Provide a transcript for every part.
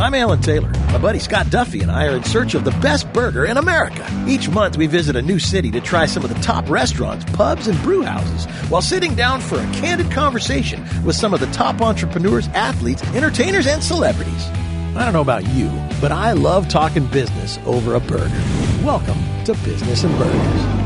I'm Alan Taylor. My buddy Scott Duffy and I are in search of the best burger in America. Each month we visit a new city to try some of the top restaurants, pubs, and brew houses while sitting down for a candid conversation with some of the top entrepreneurs, athletes, entertainers, and celebrities. I don't know about you, but I love talking business over a burger. Welcome to Business and Burgers.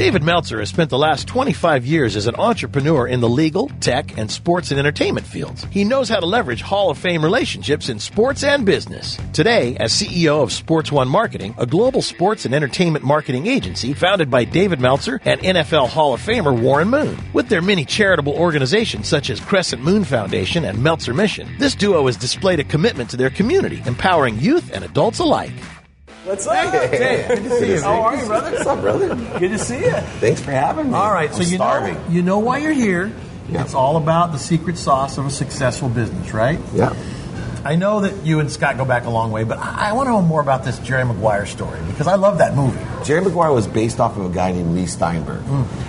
David Meltzer has spent the last 25 years as an entrepreneur in the legal, tech, and sports and entertainment fields. He knows how to leverage Hall of Fame relationships in sports and business. Today, as CEO of Sports One Marketing, a global sports and entertainment marketing agency founded by David Meltzer and NFL Hall of Famer Warren Moon. With their many charitable organizations such as Crescent Moon Foundation and Meltzer Mission, this duo has displayed a commitment to their community, empowering youth and adults alike. What's up? Hey, good to see you. How are you, brother? What's up, brother? Good to see you. Thanks for having me. All right, so I'm you starving. know you know why you're here. Yeah. It's all about the secret sauce of a successful business, right? Yeah. I know that you and Scott go back a long way, but I, I want to know more about this Jerry Maguire story because I love that movie. Jerry Maguire was based off of a guy named Leigh Steinberg.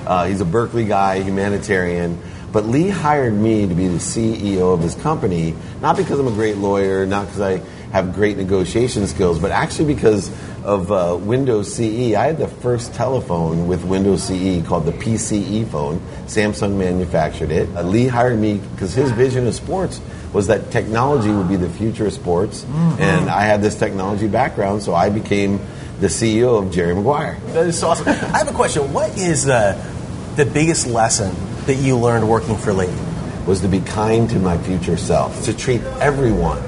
Uh, he's a Berkeley guy, humanitarian. But Leigh hired me to be the CEO of his company, not because I'm a great lawyer, not because I have great negotiation skills, but actually because of uh, Windows CE. I had the first telephone with Windows CE called the PCE phone. Samsung manufactured it. Uh, Leigh hired me because his vision of sports was that technology would be the future of sports, and I had this technology background, so I became the CEO of Jerry Maguire. That is awesome. I have a question. What is uh, the biggest lesson that you learned working for Leigh? was to be kind to my future self, to treat everyone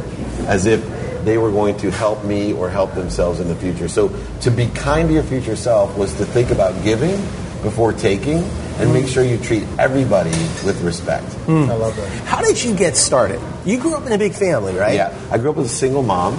as if they were going to help me or help themselves in the future. So to be kind to your future self was to think about giving before taking and make sure you treat everybody with respect. Hmm. I love that. How did you get started? You grew up in a big family, right? Yeah, I grew up with a single mom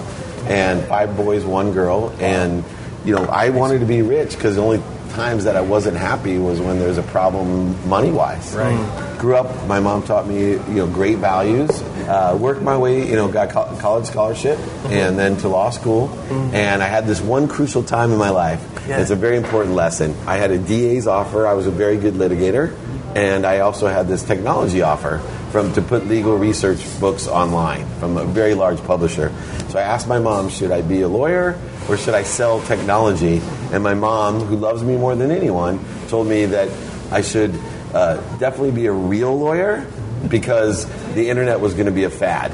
and five boys, one girl, and you know I wanted to be rich because the only times that I wasn't happy was when there was a problem money wise. Right. Hmm. Grew up, my mom taught me you know great values. Uh, worked my way, you know, got co- college scholarship hmm. and then to law school, hmm. and I had this one crucial time in my life. Yeah. It's a very important lesson. I had a DA's offer. I was a very good litigator, and I also had this technology offer from to put legal research books online from a very large publisher. So I asked my mom, should I be a lawyer or should I sell technology? And my mom, who loves me more than anyone, told me that I should uh, definitely be a real lawyer because the internet was going to be a fad.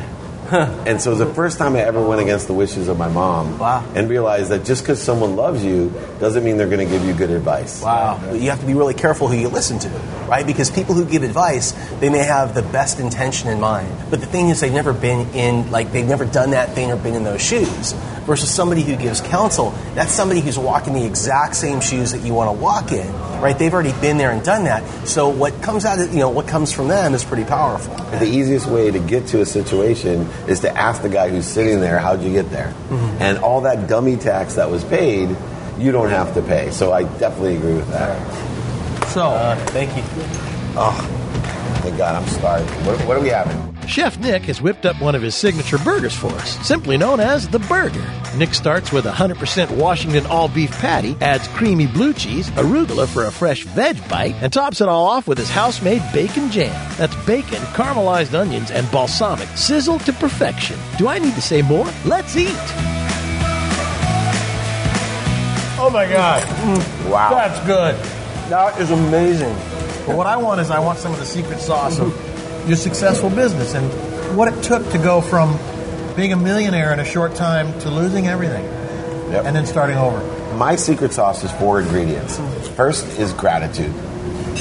And so it was the first time I ever went against the wishes of my mom Wow. and realized that just because someone loves you doesn't mean they're going to give you good advice. Wow. But you have to be really careful who you listen to, right? Because people who give advice, they may have the best intention in mind. But the thing is, they've never been in, like, they've never done that thing or been in those shoes. Versus somebody who gives counsel, that's somebody who's walking the exact same shoes that you want to walk in, right? They've already been there and done that. So what comes out of, you know, what comes from them is pretty powerful. The easiest way to get to a situation is to ask the guy who's sitting there, how'd you get there? And all that dummy tax that was paid, you don't have to pay. So I definitely agree with that. So, Uh, thank you. Oh, thank God I'm starving. What, what are we having? Chef Nick has whipped up one of his signature burgers for us, simply known as the Burger. Nick starts with a 100% Washington all beef patty, adds creamy blue cheese, arugula for a fresh veg bite, and tops it all off with his house made bacon jam. That's bacon, caramelized onions, and balsamic, sizzled to perfection. Do I need to say more? Let's eat! Oh my God, mm, Wow. that's good. That is amazing. But what I want is I want some of the secret sauce of your successful business and what it took to go from being a millionaire in a short time to losing everything Yep. and then starting over. My secret sauce is four ingredients. First is gratitude.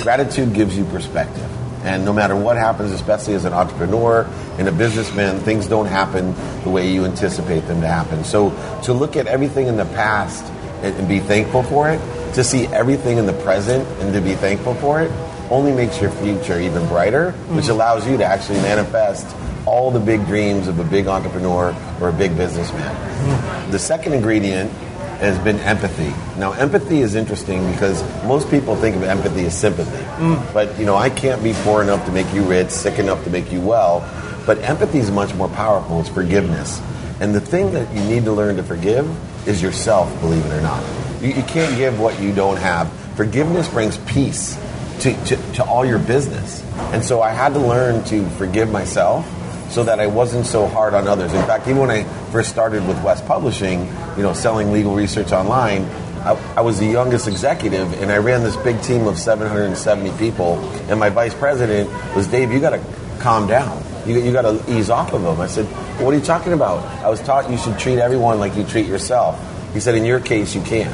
Gratitude gives you perspective. And no matter what happens, especially as an entrepreneur and a businessman, things don't happen the way you anticipate them to happen. So to look at everything in the past and, and be thankful for it, to see everything in the present and to be thankful for it, only makes your future even brighter, which mm. allows you to actually manifest all the big dreams of a big entrepreneur or a big businessman. Mm. The second ingredient has been empathy. Now, empathy is interesting because most people think of empathy as sympathy. Mm. But, you know, I can't be poor enough to make you rich, sick enough to make you well. But empathy is much more powerful. It's forgiveness. And the thing that you need to learn to forgive is yourself, believe it or not. You, you can't give what you don't have. Forgiveness brings peace to, to, to all your business. And so I had to learn to forgive myself so that I wasn't so hard on others. In fact, even when I first started with West Publishing, you know, selling legal research online, I, I, was the youngest executive, and I ran this big team of 770 people. And my vice president was Dave. You got to calm down. You, you got to ease off of them. I said, well, What are you talking about? I was taught you should treat everyone like you treat yourself. He said, In your case, you can't.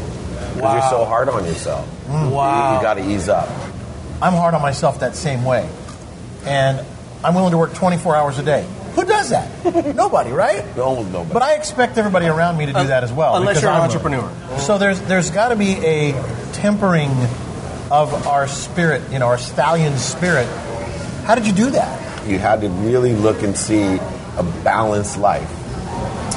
Because wow. you're so hard on yourself. Mm. Wow. You, you got to ease up. I'm hard on myself that same way. And I'm willing to work 24 hours a day. Who does that? nobody, right? Almost nobody. But I expect everybody around me to do that as well. Unless you're an I'm entrepreneur. A, so there's there's got to be a tempering of our spirit, you know, our stallion spirit. How did you do that? You had to really look and see a balanced life.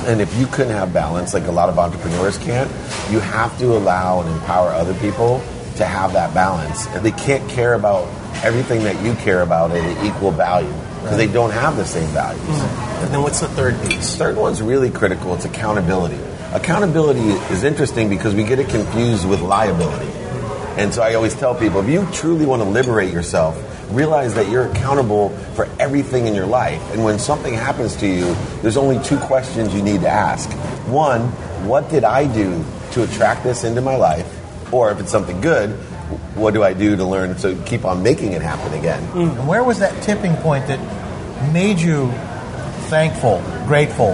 And if you couldn't have balance, like a lot of entrepreneurs can't, you have to allow and empower other people to have that balance. And they can't care about everything that you care about at an equal value because they don't have the same values. Mm-hmm. And then what's the third piece? Third one's really critical. It's accountability. Accountability is interesting because we get it confused with liability. And so I always tell people if you truly want to liberate yourself, realize that you're accountable for everything in your life. And when something happens to you, there's only two questions you need to ask. One, what did I do to attract this into my life? Or if it's something good, what do I do to learn to keep on making it happen again? Mm. And where was that tipping point that made you thankful, grateful,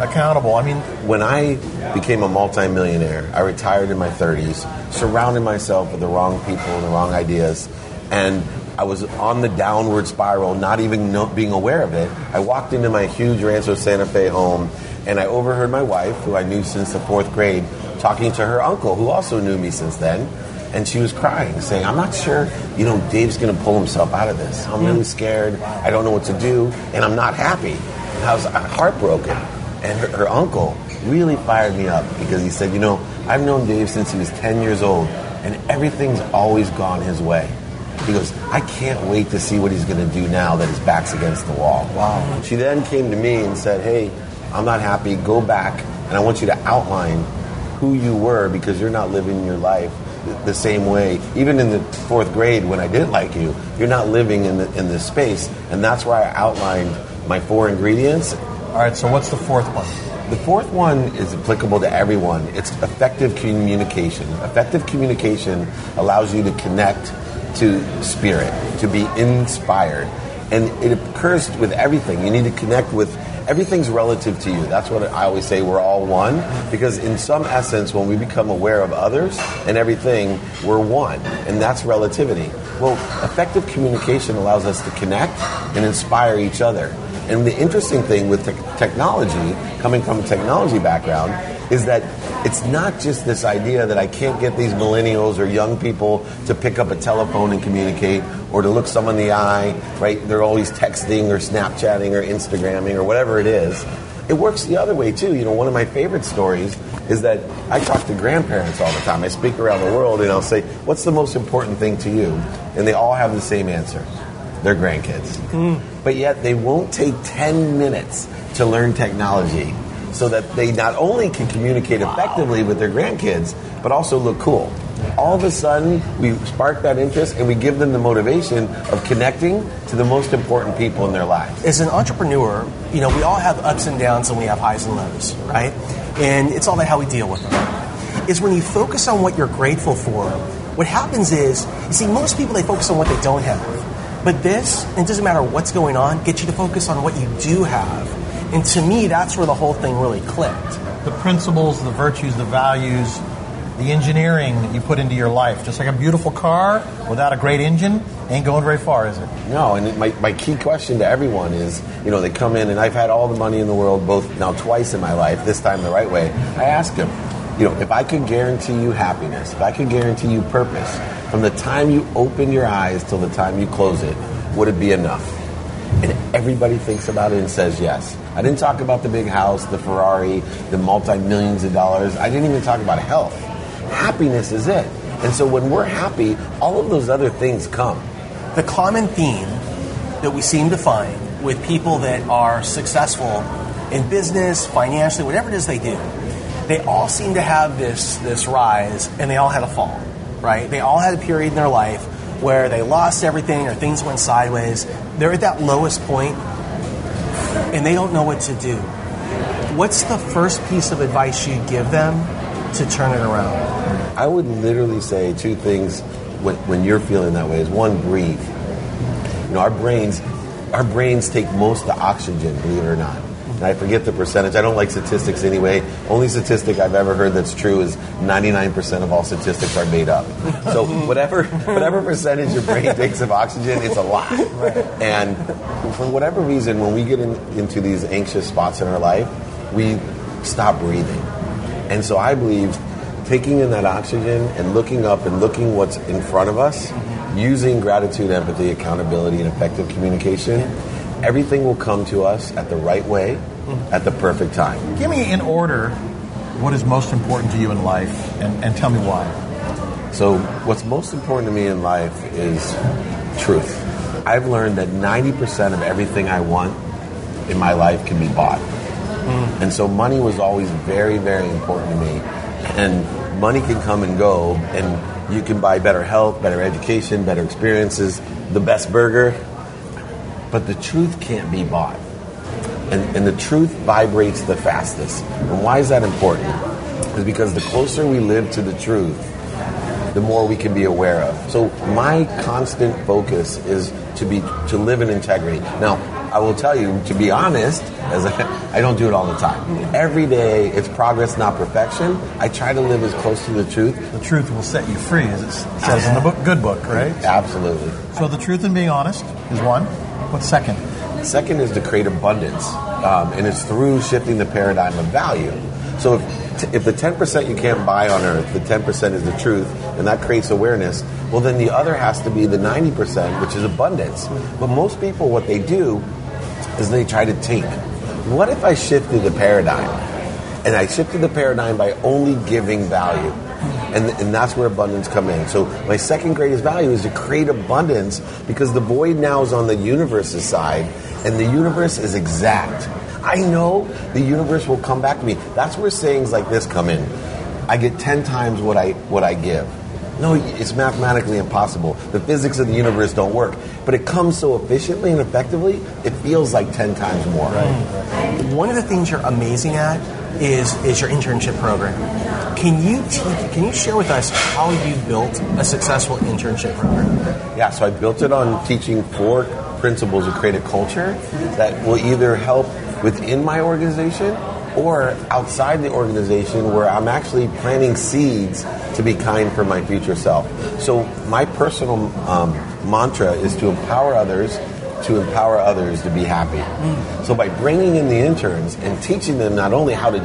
accountable? I mean, when I became a multimillionaire, I retired in my 30s, surrounded myself with the wrong people and the wrong ideas, and I was on the downward spiral, not even know, being aware of it. I walked into my huge Rancho Santa Fe home, and I overheard my wife, who I knew since the fourth grade, talking to her uncle, who also knew me since then and she was crying, saying, I'm not sure, you know, Dave's going to pull himself out of this. I'm really scared. I don't know what to do, and I'm not happy. I was uh, heartbroken. And her, her uncle really fired me up because he said, You know, I've known Dave since he was 10 years old, and everything's always gone his way. He goes, I can't wait to see what he's going to do now that his back's against the wall. Wow. She then came to me and said, Hey, I'm not happy. Go back, and I want you to outline who you were because you're not living your life the same way. Even in the fourth grade, when I didn't like you, you're not living in the, in this space, and that's why I outlined my four ingredients. All right. So what's the fourth one? The fourth one is applicable to everyone. It's effective communication. Effective communication allows you to connect to spirit, to be inspired. And it occurs with everything. You need to connect with everything's relative to you. That's what I always say. We're all one because, in some essence, when we become aware of others and everything, we're one, and that's relativity. Well, effective communication allows us to connect and inspire each other. And the interesting thing with te- technology, coming from a technology background, is that it's not just this idea that I can't get these millennials or young people to pick up a telephone and communicate or to look someone in the eye, right? They're always texting or Snapchatting or Instagramming or whatever it is. It works the other way too. You know, one of my favorite stories is that I talk to grandparents all the time. I speak around the world and I'll say, What's the most important thing to you? And they all have the same answer their grandkids. Mm. But yet they won't take 10 minutes to learn technology so that they not only can communicate effectively with their grandkids, but also look cool. All of a sudden, we spark that interest and we give them the motivation of connecting to the most important people in their lives. As an entrepreneur, you know, we all have ups and downs and we have highs and lows, right? And it's all about how we deal with them. Is when you focus on what you're grateful for, what happens is, you see, most people, they focus on what they don't have. But this, and it doesn't matter what's going on, get you to focus on what you do have and to me, that's where the whole thing really clicked. The principles, the virtues, the values, the engineering that you put into your life. Just like a beautiful car without a great engine ain't going very far, is it? No, and my, my key question to everyone is, you know, they come in and I've had all the money in the world, both now twice in my life, this time the right way. I ask them, you know, if I could guarantee you happiness, if I could guarantee you purpose, from the time you open your eyes till the time you close it, would it be enough? And everybody thinks about it and says yes. I didn't talk about the big house, the Ferrari, the multi millions of dollars. I didn't even talk about health. Happiness is it. And so when we're happy, all of those other things come. The common theme that we seem to find with people that are successful in business, financially, whatever it is they do, they all seem to have this this rise and they all had a fall, right? They all had a period in their life where they lost everything or things went sideways. They're at that lowest point and they don't know what to do, what's the first piece of advice you'd give them to turn it around? I would literally say two things when, when you're feeling that way is one, breathe. You know, our brains, our brains take most of the oxygen, believe it or not. I forget the percentage. I don't like statistics anyway. Only statistic I've ever heard that's true is 99% of all statistics are made up. So whatever whatever percentage your brain takes of oxygen, it's a lot. And for whatever reason, when we get in, into these anxious spots in our life, we stop breathing. And so I believe taking in that oxygen and looking up and looking what's in front of us, using gratitude, empathy, accountability, and effective communication, everything will come to us at the right way, mm-hmm. at the perfect time. Give me in order what is most important to you in life and, and tell me why. So, what's most important to me in life is truth. I've learned that 90% of everything I want in my life can be bought. Mm. And so, money was always very, very important to me. And money can come and go, and you can buy better health, better education, better experiences, the best burger, but the truth can't be bought. And, and the truth vibrates the fastest. And why is that important? Is because the closer we live to the truth, the more we can be aware of. So my constant focus is to be to live in integrity. Now, I will tell you, to be honest, as I, I don't do it all the time. Every day, it's progress, not perfection. I try to live as close to the truth. The truth will set you free, as it says in the book, good book, right? Absolutely. So the truth and being honest is one. What's second? Second is to create abundance, um, and it's through shifting the paradigm of value. So if, if the 10% you can't buy on earth, the 10% is the truth, and that creates awareness, well, then the other has to be the 90%, which is abundance. But most people, what they do is they try to take. What if I shifted the paradigm? And I shifted the paradigm by only giving value. And, and that's where abundance come in. So my second greatest value is to create abundance because the void now is on the universe's side, and the universe is exact. I know the universe will come back to me. That's where sayings like this come in. I get ten times what I what I give. No, it's mathematically impossible. The physics of the universe don't work. But it comes so efficiently and effectively, it feels like 10 times more. Right. One of the things you're amazing at is is your internship program. Can you teach, can you share with us how you built a successful internship program? Yeah, so I built it on teaching four principles to create a culture that will either help within my organization or outside the organization where I'm actually planting seeds to be kind for my future self. So my personal um, mantra is to empower others to empower others to be happy. So by bringing in the interns and teaching them not only how to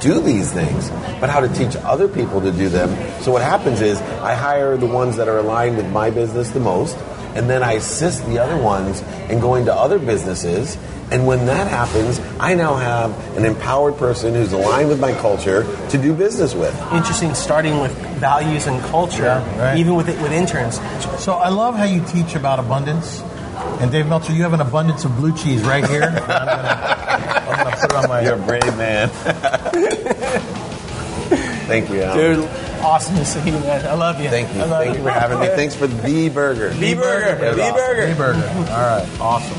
do these things, but how to teach other people to do them. So what happens is I hire the ones that are aligned with my business the most, and then I assist the other ones in going to other businesses. And when that happens, I now have an empowered person who's aligned with my culture to do business with. Interesting, starting with values and culture, Yeah, right. even with it, with interns. So I love how you teach about abundance. And Dave Meltzer, you have an abundance of blue cheese right here. I'm gonna, I'm gonna put it on my. You're a brave man. Thank you, Al. Dude, awesome to see you, man. I love you. Thank you. Thank you for having me. Thanks for the burger. The burger. The awesome. burger. Hey, burger. All right, awesome.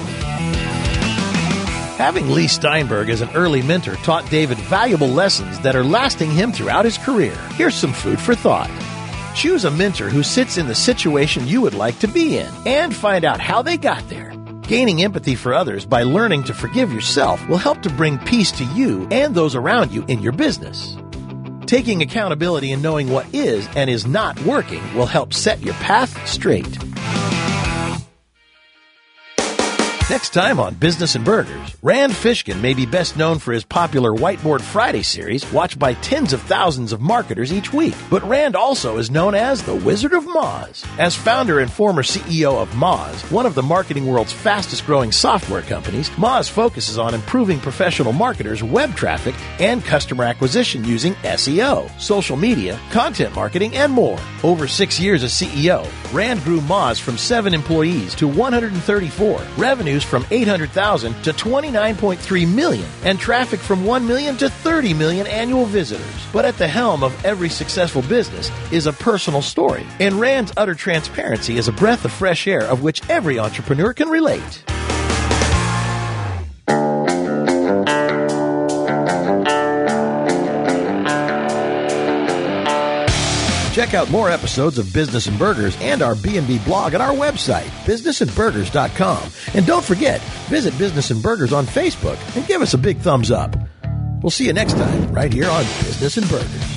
Having Leigh Steinberg as an early mentor taught David valuable lessons that are lasting him throughout his career. Here's some food for thought. Choose a mentor who sits in the situation you would like to be in and find out how they got there. Gaining empathy for others by learning to forgive yourself will help to bring peace to you and those around you in your business. Taking accountability and knowing what is and is not working will help set your path straight. Next time on Business and Burgers, Rand Fishkin may be best known for his popular Whiteboard Friday series, watched by tens of thousands of marketers each week. But Rand also is known as the Wizard of Moz. As founder and former CEO of Moz, one of the marketing world's fastest growing software companies, Moz focuses on improving professional marketers' web traffic and customer acquisition using SEO, social media, content marketing, and more. Over six years as CEO, Rand grew Moz from seven employees to 134, revenues from 800,000 to 29.3 million, and traffic from 1 million to 30 million annual visitors. But at the helm of every successful business is a personal story, and Rand's utter transparency is a breath of fresh air of which every entrepreneur can relate. Check out more episodes of Business and Burgers and our B&B blog at our website, businessandburgers.com. And don't forget, visit Business and Burgers on Facebook and give us a big thumbs up. We'll see you next time right here on Business and Burgers.